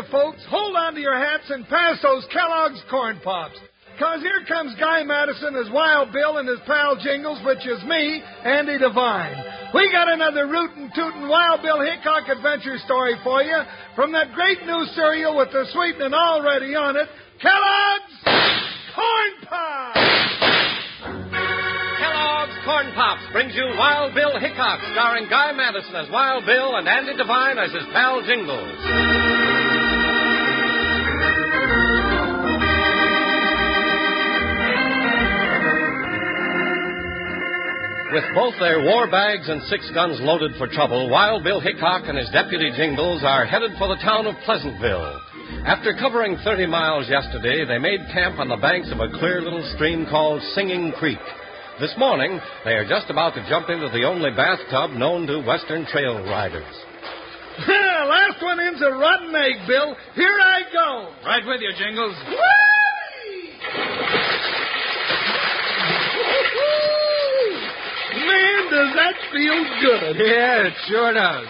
You folks. Hold on to your hats and pass those Kellogg's Corn Pops. Cause here comes Guy Madison as Wild Bill and his pal Jingles, which is me, Andy Devine. We got another rootin' tootin' Wild Bill Hickok adventure story for you from that great new cereal with the sweetening already on it, Kellogg's Corn Pops! Kellogg's Corn Pops brings you Wild Bill Hickok, starring Guy Madison as Wild Bill and Andy Devine as his pal Jingles. With both their war bags and six guns loaded for trouble, Wild Bill Hickok and his deputy Jingles are headed for the town of Pleasantville. After covering 30 miles yesterday, they made camp on the banks of a clear little stream called Singing Creek. This morning, they are just about to jump into the only bathtub known to Western trail riders. Last one in's a rotten egg, Bill. Here I go. Right with you, Jingles. Man, does that feel good. Yeah, it sure does.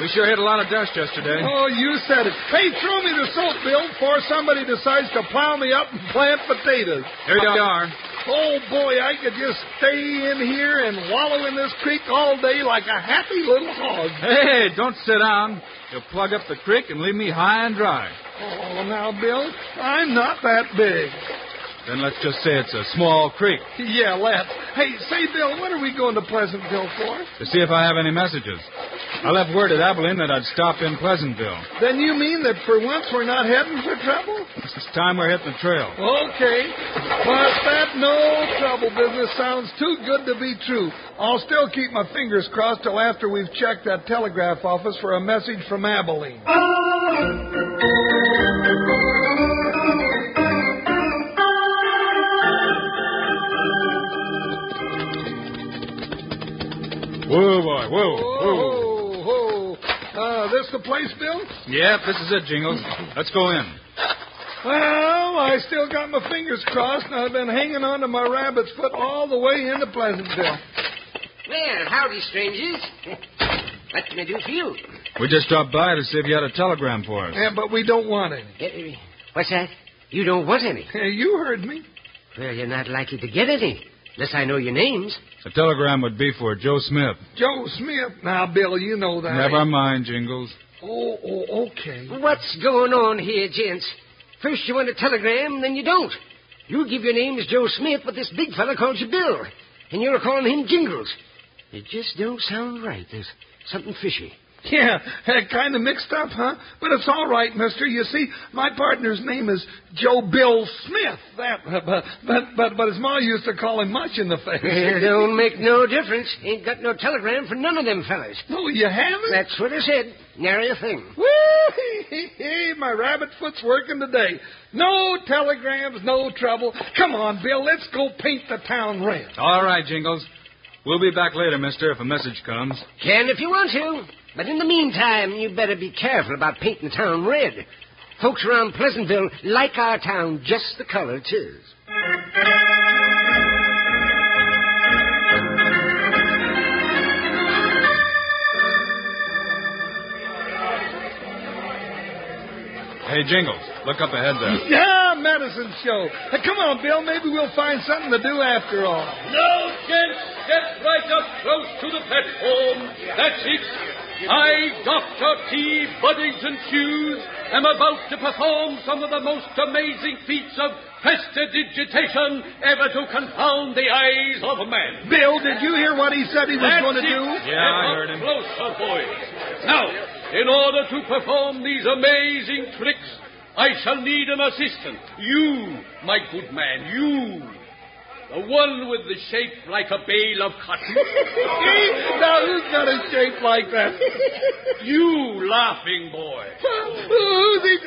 We sure hit a lot of dust yesterday. Oh, you said it. Hey, throw me the soap, Bill, before somebody decides to plow me up and plant potatoes. Here you uh, are. Oh, boy, I could just stay in here and wallow in this creek all day like a happy little hog. Hey, don't sit down. You'll plug up the creek and leave me high and dry. Oh, now, Bill, I'm not that big. Then let's just say it's a small creek Yeah, let's. Hey, say, Bill, what are we going to Pleasantville for? to see if I have any messages. I left word at Abilene that I'd stop in Pleasantville. Then you mean that for once we're not heading for trouble? It's time we're hitting the trail. Okay. But that no trouble business sounds too good to be true. I'll still keep my fingers crossed till after we've checked that telegraph office for a message from Abilene. Whoa, boy, whoa, whoa. Whoa, whoa. Uh, this the place, Bill? Yep, this is it, Jingles. Let's go in. Well, I still got my fingers crossed, and I've been hanging on to my rabbit's foot all the way into Pleasantville. Well, howdy, strangers. what can I do for you? We just dropped by to see if you had a telegram for us. Yeah, but we don't want any. Eh, What's that? You don't want any? Hey, you heard me. Well, you're not likely to get any, unless I know your names. The telegram would be for Joe Smith. Joe Smith. Now, Bill, you know that. Never mind, Jingles. Oh, oh, okay. What's going on here, gents? First you want a telegram, then you don't. You give your name as Joe Smith, but this big fella calls you Bill, and you're calling him Jingles. It just don't sound right. There's something fishy. Yeah, kind of mixed up, huh? But it's all right, mister. You see, my partner's name is Joe Bill Smith. That, but, but, but, but his ma used to call him much in the face. It don't make no difference. Ain't got no telegram for none of them fellas. Oh, you haven't? That's what I said. Nary a thing. Woo! My rabbit foot's working today. No telegrams, no trouble. Come on, Bill, let's go paint the town red. All right, Jingles. We'll be back later, mister, if a message comes. Can if you want to. But in the meantime, you'd better be careful about painting the town red. Folks around Pleasantville like our town just the color it is. Hey, Jingles, look up ahead there. Yeah, medicine show. Hey, come on, Bill. Maybe we'll find something to do after all. Now, gents, get right up close to the platform. That's it. I, Dr. T. Buddington Chews, am about to perform some of the most amazing feats of prestidigitation ever to confound the eyes of man. Bill, did you hear what he said he was That's going to it. do? Yeah, I heard him. Closer, boys. Now, in order to perform these amazing tricks, I shall need an assistant. You, my good man, you. The one with the shape like a bale of cotton. now, who's got a shape like that? you laughing boy. Who's he?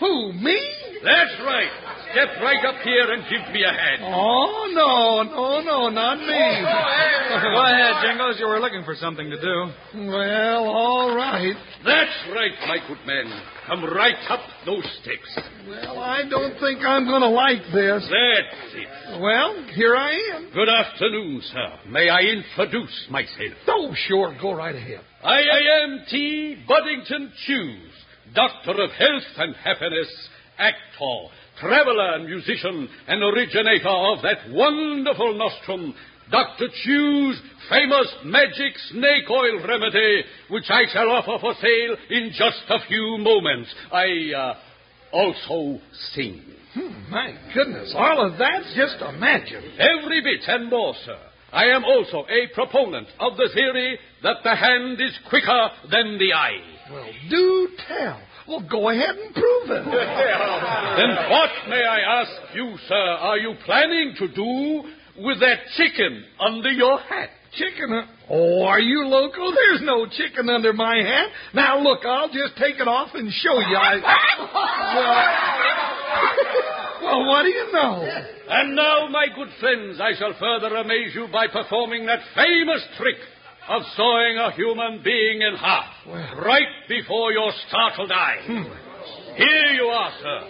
Who, me? That's right. Step right up here and give me a hand. Oh, no, no, no, not me. Oh, go ahead, Jingles. You were looking for something to do. Well, all right. That's right, my good man. Come right up those steps. Well, I don't think I'm going to like this. That's it. Well, here I am. Good afternoon, sir. May I introduce myself? Oh, sure, go right ahead. I am T. Buddington Chews, Doctor of Health and Happiness, actor, traveler, and musician, and originator of that wonderful nostrum, Dr. Chew's famous magic snake oil remedy, which I shall offer for sale in just a few moments. I uh, also sing. Hmm, my goodness, all of that's just imagine. Every bit and more, sir. I am also a proponent of the theory that the hand is quicker than the eye. Well, do tell. Well, go ahead and prove it. Then what, may I ask you, sir, are you planning to do with that chicken under your hat? Chicken? Oh, are you local? There's no chicken under my hat. Now, look, I'll just take it off and show you. I... well, well, what do you know? And now, my good friends, I shall further amaze you by performing that famous trick of sawing a human being in half, right before your startled eyes. Hmm. Here you are, sir.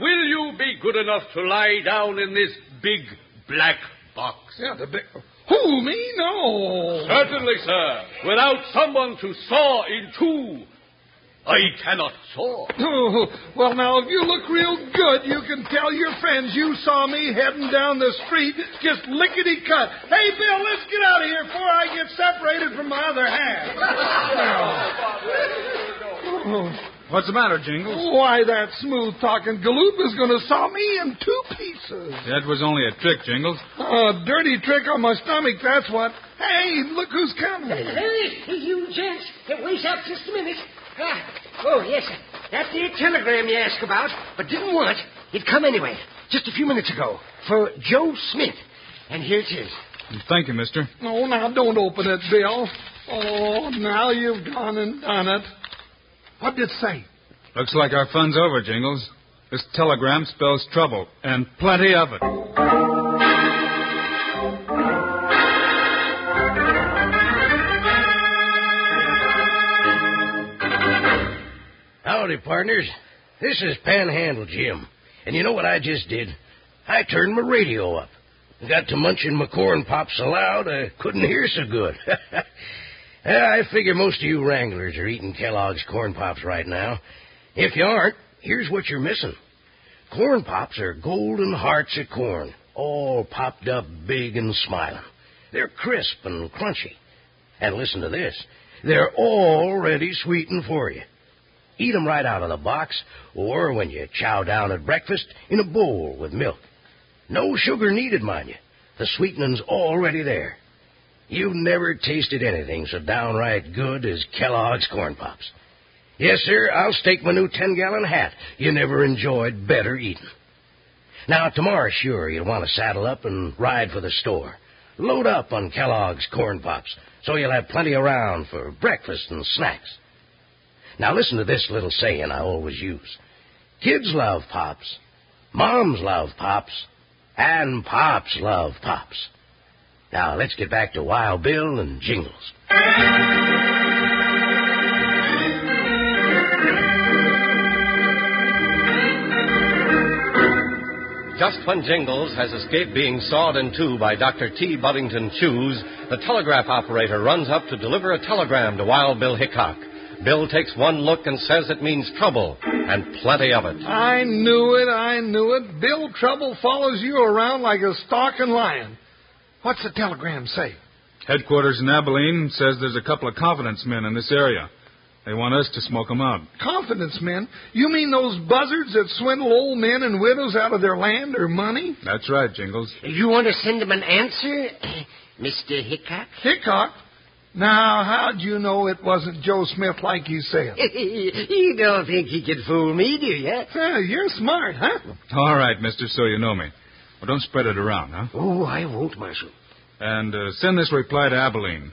Will you be good enough to lie down in this big black box? Yeah, the big. Who, me? No. Certainly, sir. Without someone to saw in two, I cannot saw. Oh, well, now, if you look real good, you can tell your friends you saw me heading down the street just lickety cut. Hey, Bill, let's get out of here before I get separated from my other half. Oh, What's the matter, Jingles? why, that smooth talking galoot was going to saw me in two pieces. That was only a trick, Jingles. A dirty trick on my stomach, that's what. Hey, look who's coming. Hey, you gents, wait up just a minute. Ah, oh, yes, sir. That's the telegram you asked about, but didn't want. It come anyway, just a few minutes ago, for Joe Smith. And here it is. Thank you, mister. Oh, now don't open it, Bill. Oh, now you've gone and done it. What did it say? Looks like our fun's over, Jingles. This telegram spells trouble, and plenty of it. Howdy, partners. This is Panhandle Jim. And you know what I just did? I turned my radio up. Got to munching my corn pops aloud. I couldn't hear so good. I figure most of you wranglers are eating Kellogg's corn pops right now. If you aren't, here's what you're missing. Corn pops are golden hearts of corn, all popped up big and smiling. They're crisp and crunchy. And listen to this. They're already sweetened for you. Eat 'em right out of the box, or when you chow down at breakfast, in a bowl with milk. No sugar needed, mind you. The sweetening's already there. You've never tasted anything so downright good as Kellogg's Corn Pops. Yes, sir, I'll stake my new 10 gallon hat. You never enjoyed better eating. Now, tomorrow, sure, you'll want to saddle up and ride for the store. Load up on Kellogg's Corn Pops so you'll have plenty around for breakfast and snacks. Now, listen to this little saying I always use Kids love Pops, Moms love Pops, and Pops love Pops. Now, let's get back to Wild Bill and Jingles. Just when Jingles has escaped being sawed in two by Dr. T. Buddington Chews, the telegraph operator runs up to deliver a telegram to Wild Bill Hickok. Bill takes one look and says it means trouble. and plenty of it. I knew it, I knew it. Bill Trouble follows you around like a stalking lion. What's the telegram say? Headquarters in Abilene says there's a couple of confidence men in this area. They want us to smoke 'em out. Confidence men? You mean those buzzards that swindle old men and widows out of their land or money? That's right, Jingles. You want to send them an answer, Mr. Hickok? Hickok? Now, how'd you know it wasn't Joe Smith like you said? you don't think he could fool me, do you? Yeah, you're smart, huh? All right, mister, so you know me. Well, don't spread it around, huh? Oh, I won't, Marshal. And uh, send this reply to Abilene.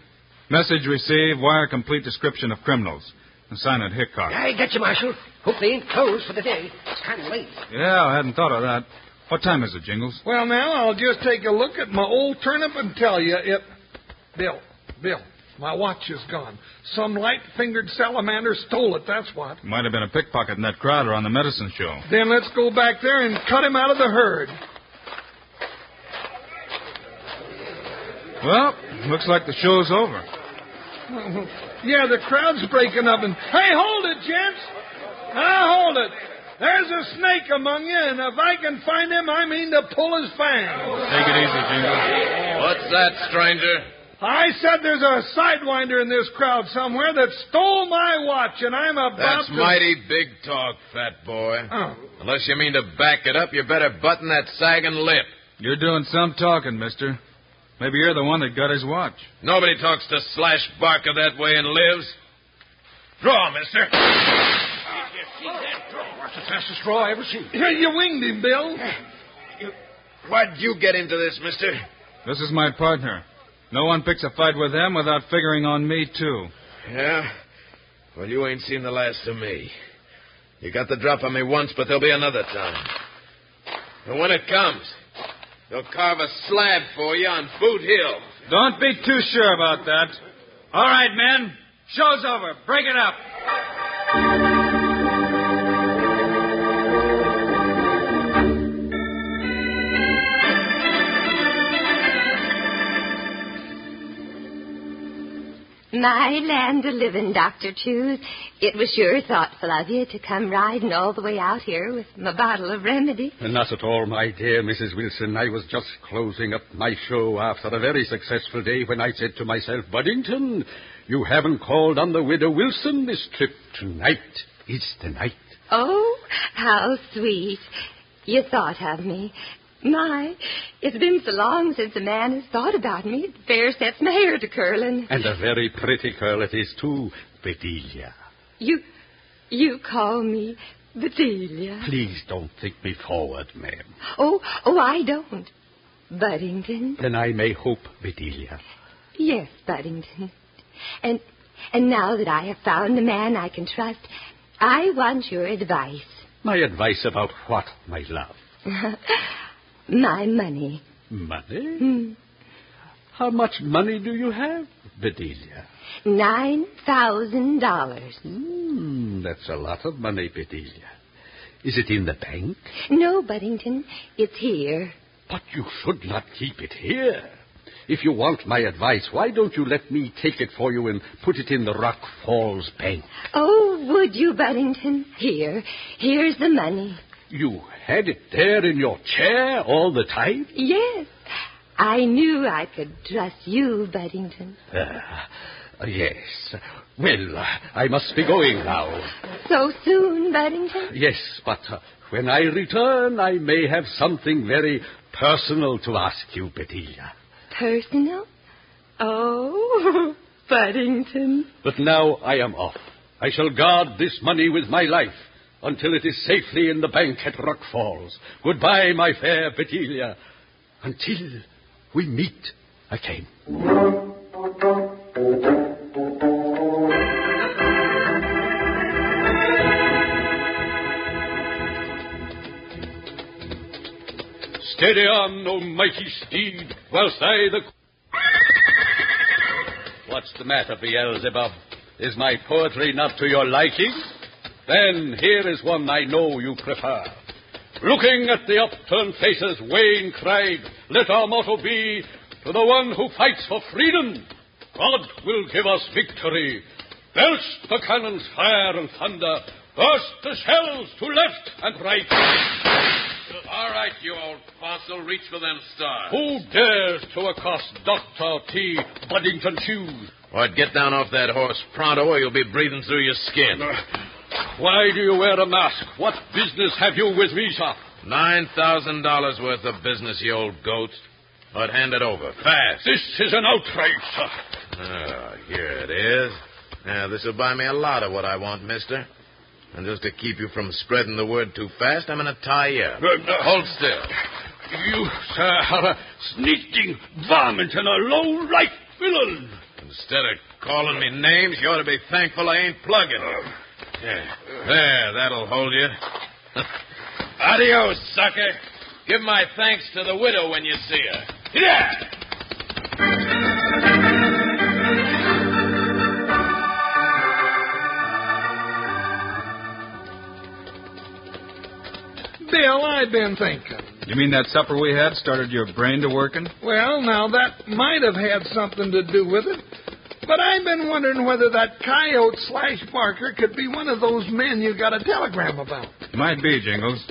Message received, wire complete description of criminals. And sign it Hickok. I got you, Marshal. Hope they ain't closed for the day. It's kind of late. Yeah, I hadn't thought of that. What time is it, Jingles? Well, now, I'll just take a look at my old turnip and tell you it. Bill, Bill, my watch is gone. Some light fingered salamander stole it, that's what. Might have been a pickpocket in that crowd or on the medicine show. Then let's go back there and cut him out of the herd. Well, looks like the show's over. Yeah, the crowd's breaking up and. Hey, hold it, gents! Now hold it! There's a snake among you, and if I can find him, I mean to pull his fangs. Take it easy, Jingles. What's that, stranger? I said there's a sidewinder in this crowd somewhere that stole my watch, and I'm about That's to. mighty big talk, fat boy. Oh. Unless you mean to back it up, you better button that sagging lip. You're doing some talking, mister. Maybe you're the one that got his watch. Nobody talks to Slash Barker that way and lives. Draw, mister. That's the fastest draw I ever seen. you winged him, Bill. Why'd you get into this, mister? This is my partner. No one picks a fight with them without figuring on me, too. Yeah? Well, you ain't seen the last of me. You got the drop on me once, but there'll be another time. And when it comes, they'll carve a slab for you on Boot Hill. Don't be too sure about that. All right, men. Show's over. Break it up. My land of living, Dr. Chews. It was sure thoughtful of you to come riding all the way out here with my bottle of remedy. Not at all, my dear Mrs. Wilson. I was just closing up my show after a very successful day when I said to myself, Buddington, you haven't called on the widow Wilson this trip. Tonight is the night. Oh, how sweet. You thought of me. My, it's been so long since a man has thought about me. It fair sets my hair to curling. And a very pretty curl it is, too, Bedelia. You, you call me Bedelia. Please don't think me forward, ma'am. Oh, oh, I don't. Buddington. Then I may hope, Bedelia. Yes, Buddington. And, and now that I have found a man I can trust, I want your advice. My advice about what, my love? My money. Money? Hmm. How much money do you have, Bedelia? Nine thousand dollars. Hmm, that's a lot of money, Bedelia. Is it in the bank? No, Buddington, it's here. But you should not keep it here. If you want my advice, why don't you let me take it for you and put it in the Rock Falls Bank? Oh, would you, Buddington? Here, here's the money. You had it there in your chair all the time? Yes, I knew I could trust you, Buddington. Uh, yes. Well, I must be going now. So soon, Buddington? Yes, but uh, when I return, I may have something very personal to ask you, Bedelia. Personal? Oh, Buddington. But now I am off. I shall guard this money with my life until it is safely in the bank at Rock Falls. Goodbye, my fair Bedelia, until we meet again. Steady on, O mighty steed, whilst I the. What's the matter, Beelzebub? Is my poetry not to your liking? Then here is one I know you prefer. Looking at the upturned faces, Wayne cried, Let our motto be, To the one who fights for freedom, God will give us victory. Belch the cannon's fire and thunder, Burst the shells to left and right. All right, you old fossil, reach for them stars. Who dares to accost Dr. T. Buddington Chews? What, get down off that horse pronto or you'll be breathing through your skin. Uh, Why do you wear a mask? What business have you with me, sir? Nine thousand dollars worth of business, you old goat. But hand it over, fast. This is an outrage, sir. Ah, here it is. Now, this will buy me a lot of what I want, mister. And just to keep you from spreading the word too fast, I'm going to tie you up. Uh, Hold still. You, sir, are a sneaking varmint and a low-life villain. Instead of calling me names, you ought to be thankful I ain't plugging. Yeah. There, that'll hold you. Adios, sucker. Give my thanks to the widow when you see her. Yeah. Bill, I've been thinking. You mean that supper we had started your brain to working? Well, now that might have had something to do with it. But I've been wondering whether that coyote slash Barker could be one of those men you got a telegram about. Might be, Jingles.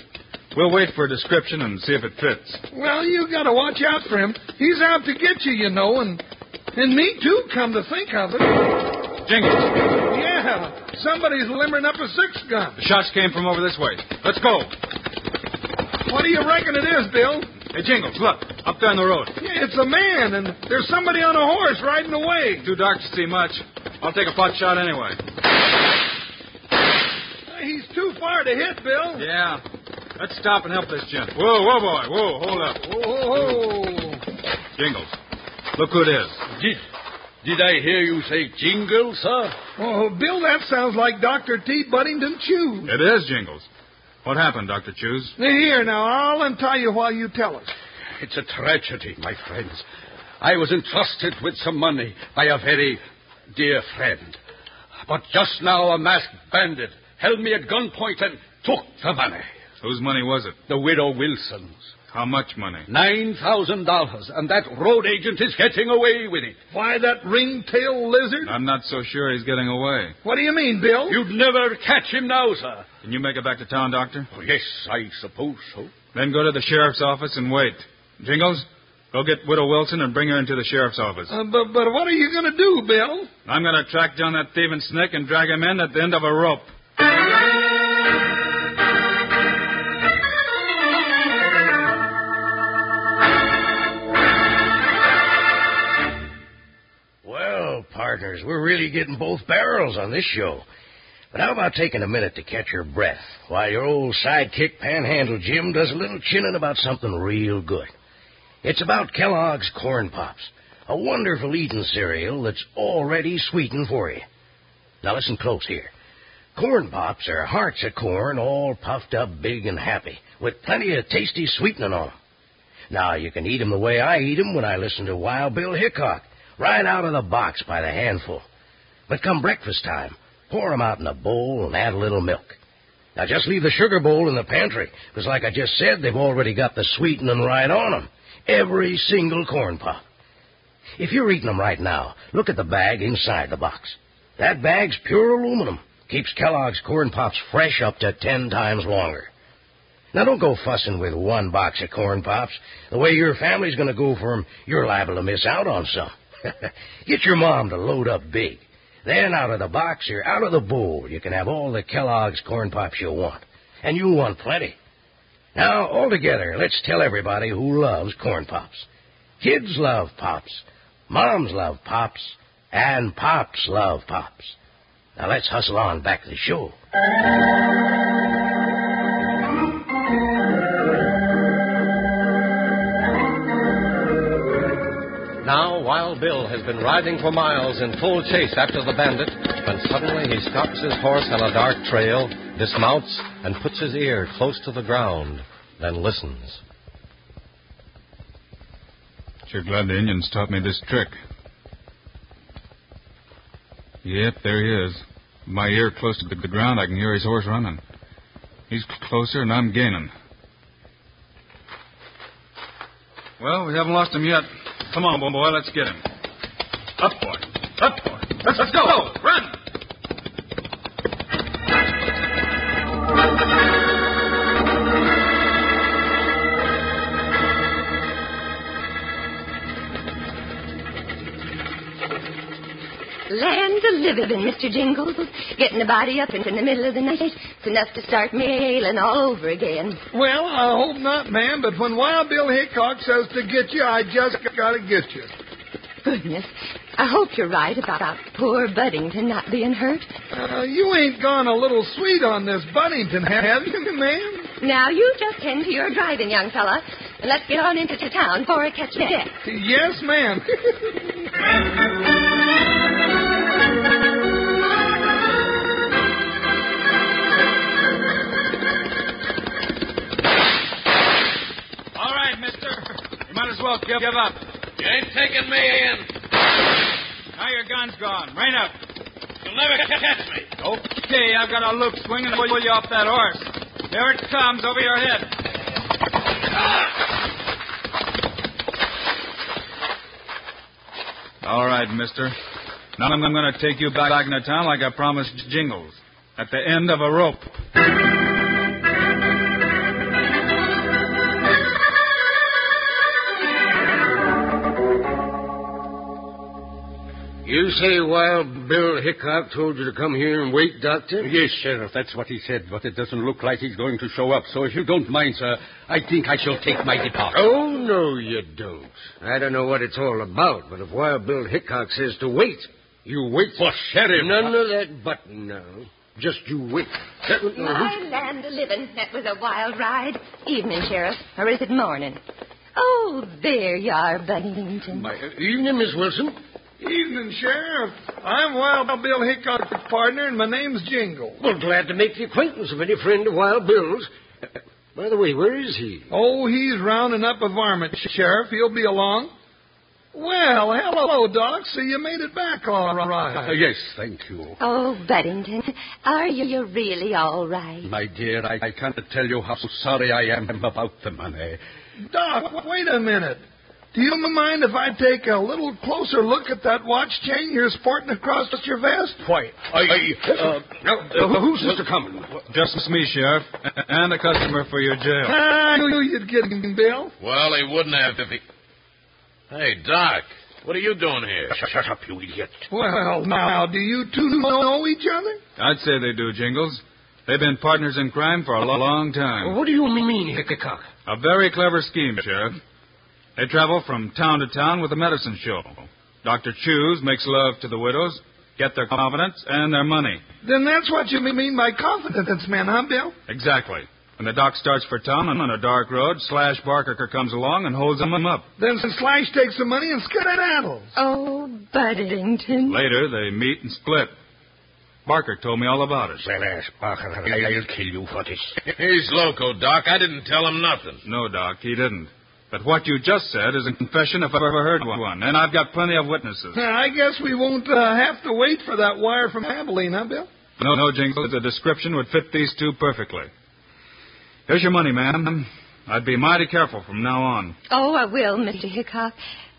We'll wait for a description and see if it fits. Well, you got to watch out for him. He's out to get you, you know, and and me too. Come to think of it. Jingles, Yeah, somebody's limbering up a six gun. the shots came from over this way. Let's go. What do you reckon it is, Bill? Hey, Jingles, look. Up there on the road. Yeah, it's a man, and there's somebody on a horse riding away. Too dark to see much. I'll take a pot shot anyway. Uh, he's too far to hit, Bill. Yeah. Let's stop and help this gent. Whoa, whoa, boy. Whoa, hold up. Whoa, Jingles. Look who it is. Did, did I hear you say Jingles, sir? oh, Bill, that sounds like Dr. T. Buddington Chew. It is Jingles. What happened, Dr. Chews? Here, now, I'll untie you while you tell us. It's a tragedy, my friends. I was entrusted with some money by a very dear friend. But just now a masked bandit held me at gunpoint and took the money. Whose money was it? The widow Wilson's. How much money? Nine thousand dollars, and that road agent is getting away with it. Why, that ring-tailed lizard? I'm not so sure he's getting away. What do you mean, Bill? You'd never catch him now, sir. Can you make it back to town, Doctor? Oh, yes, I suppose so. Then go to the sheriff's office and wait. Jingles, go get Widow Wilson and bring her into the sheriff's office. Uh, but, but what are you going to do, Bill? I'm going to track down that thieving snake and drag him in at the end of a rope. Partners, we're really getting both barrels on this show. But how about taking a minute to catch your breath while your old sidekick Panhandle Jim does a little chinning about something real good? It's about Kellogg's Corn Pops, a wonderful eating cereal that's already sweetened for you. Now listen close here. Corn Pops are hearts of corn all puffed up big and happy, with plenty of tasty sweetening on 'em. Now, you can eat 'em the way I eat 'em when I listen to Wild Bill Hickok, right out of the box by the handful. But come breakfast time, pour 'em out in a bowl and add a little milk. Now, just leave the sugar bowl in the pantry, because like I just said, they've already got the sweetening right on 'em. Every single corn pop. If you're eating 'em right now, look at the bag inside the box. That bag's pure aluminum. Keeps Kellogg's Corn Pops fresh up to ten times longer. Now, don't go fussing with one box of Corn Pops. The way your family's going to go for 'em, you're liable to miss out on some. Get your mom to load up big. Then, out of the box or out of the bowl, you can have all the Kellogg's Corn Pops you want. And you want plenty. Now, all together, let's tell everybody who loves Corn Pops. Kids love Pops. Moms love Pops. And Pops love Pops. Now, let's hustle on back to the show. Wild Bill has been riding for miles in full chase after the bandit when suddenly he stops his horse on a dark trail, dismounts, and puts his ear close to the ground, then listens. Sure glad the Indians taught me this trick. Yep, there he is. My ear close to the ground, I can hear his horse running. He's closer, and I'm gaining. Well, we haven't lost him yet. Come on, boy, boy, let's get him. Up, boy. Up, boy. Let's, let's go. Run. Land of living, Mr. Jingles. Getting a body up into the middle of the night. It's enough to start me ailing all over again. Well, I hope not, ma'am, but when Wild Bill Hickok says to get you, I just gotta get you. Goodness. I hope you're right about poor Buddington not being hurt. Uh, you ain't gone a little sweet on this Buddington, have you, ma'am? Now, you just tend to your driving, young fella, and let's get on into town before I catch death. Yes, ma'am. give, give up. You ain't taking me in. Now your gun's gone. Rein up. You'll never catch me. Okay, I've got a loop swing and pull you off that horse. There it comes over your head. All right, mister. Now I'm going to take you back into town like I promised Jingles. At the end of a rope. You say Wild Bill Hickok told you to come here and wait, Doctor? Yes, Sheriff, that's what he said, but it doesn't look like he's going to show up. So if you don't mind, sir, I think I shall take my departure. Oh, no, you don't. I don't know what it's all about, but if Wild Bill Hickok says to wait, you wait. For Sheriff. None of that button now. Just you wait. My land of living. That was a wild ride. Evening, Sheriff. Or is it morning? Oh, there you are, Buddington. My, uh, evening, Miss Wilson. Evening, Sheriff. I'm Wild Bill Hickok's partner, and my name's Jingle. Well, glad to make the acquaintance of any friend of Wild Bill's. By the way, where is he? Oh, he's rounding up a varmint, Sheriff. He'll be along. Well, hello, Doc. So you made it back all right. Uh, yes, thank you. Oh, Buddington, are you you really all right? My dear, I, I can't tell you how sorry I am about the money. Doc, wait a minute. Do you mind if I take a little closer look at that watch chain you're sporting across your vest? Why, I... uh, Uh, who's Mr. Cummins? Just me, Sheriff, and a customer for your jail. I knew you'd get him, Bill. Well, he wouldn't have if he. Hey, Doc, what are you doing here? Shut up, you idiot. Well, now, do you two know each other? I'd say they do, Jingles. They've been partners in crime for a long time. What do you mean, Hickok? A very clever scheme, Sheriff. They travel from town to town with a medicine show. Dr. Chews makes love to the widows, get their confidence and their money. Then that's what you mean by confidence, man, huh, Bill? Exactly. When the doc starts for town on a dark road, Slash Barker comes along and holds them up. Then Slash takes the money and skedaddles. Oh, Buddington. Later, they meet and split. Barker told me all about it. Slash Barker, I'll kill you for this. He's loco, Doc. I didn't tell him nothing. No, Doc, he didn't. But what you just said is a confession if I've ever heard one, and I've got plenty of witnesses. I guess we won't uh, have to wait for that wire from Abilene, huh, Bill? No, no, Jingles, the description would fit these two perfectly. Here's your money, ma'am. I'd be mighty careful from now on. Oh, I will, Mr. Hickok.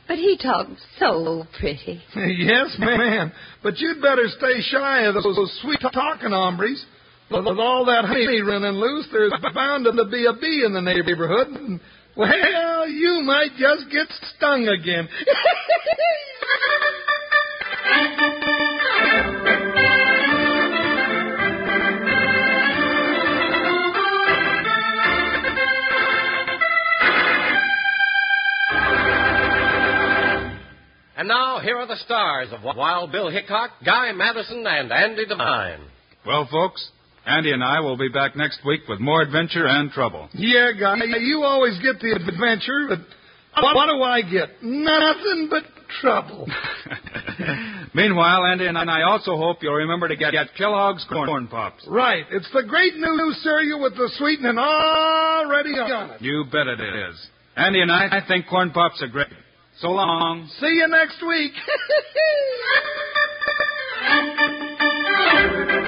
But he talked so pretty. yes, ma'am. But you'd better stay shy of those sweet talking hombres. With all that honey running loose, there's bound to be a bee in the neighborhood. And, well, you might just get stung again. And now, here are the stars of Wild Bill Hickok, Guy Madison, and Andy Devine. Well, folks, Andy and I will be back next week with more adventure and trouble. yeah, guy, you always get the adventure, but what, do I get? Nothing but trouble. Meanwhile, Andy and I also hope you'll remember to get, get Kellogg's Corn Pops. Right. It's the great new cereal with the sweetening already on it. You bet it is. Andy and I, I think Corn Pops are great. So long. See you next week.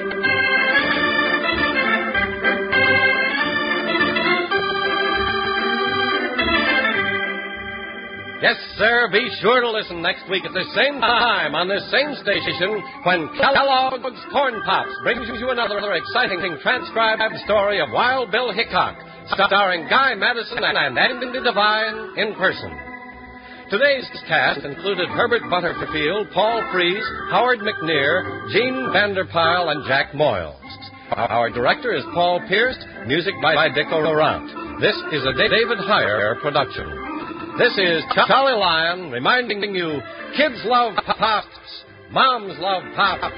Yes, sir. Be sure to listen next week at the same time on this same station when Kellogg's Corn Pops brings you another exciting transcribed story of Wild Bill Hickok, starring Guy Madison and Andy Devine in person. Today's cast included Herbert Butterfield, Paul Frees, Howard McNear, Jean Vander Pyl, and Jack Moyles. Our director is Paul Pierce, music by Dick Laurent. This is a David Heyer production. This is Charlie Lyon reminding you kids love pops, moms love pops,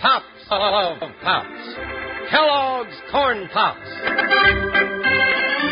pops love pops. Kellogg's Corn Pops.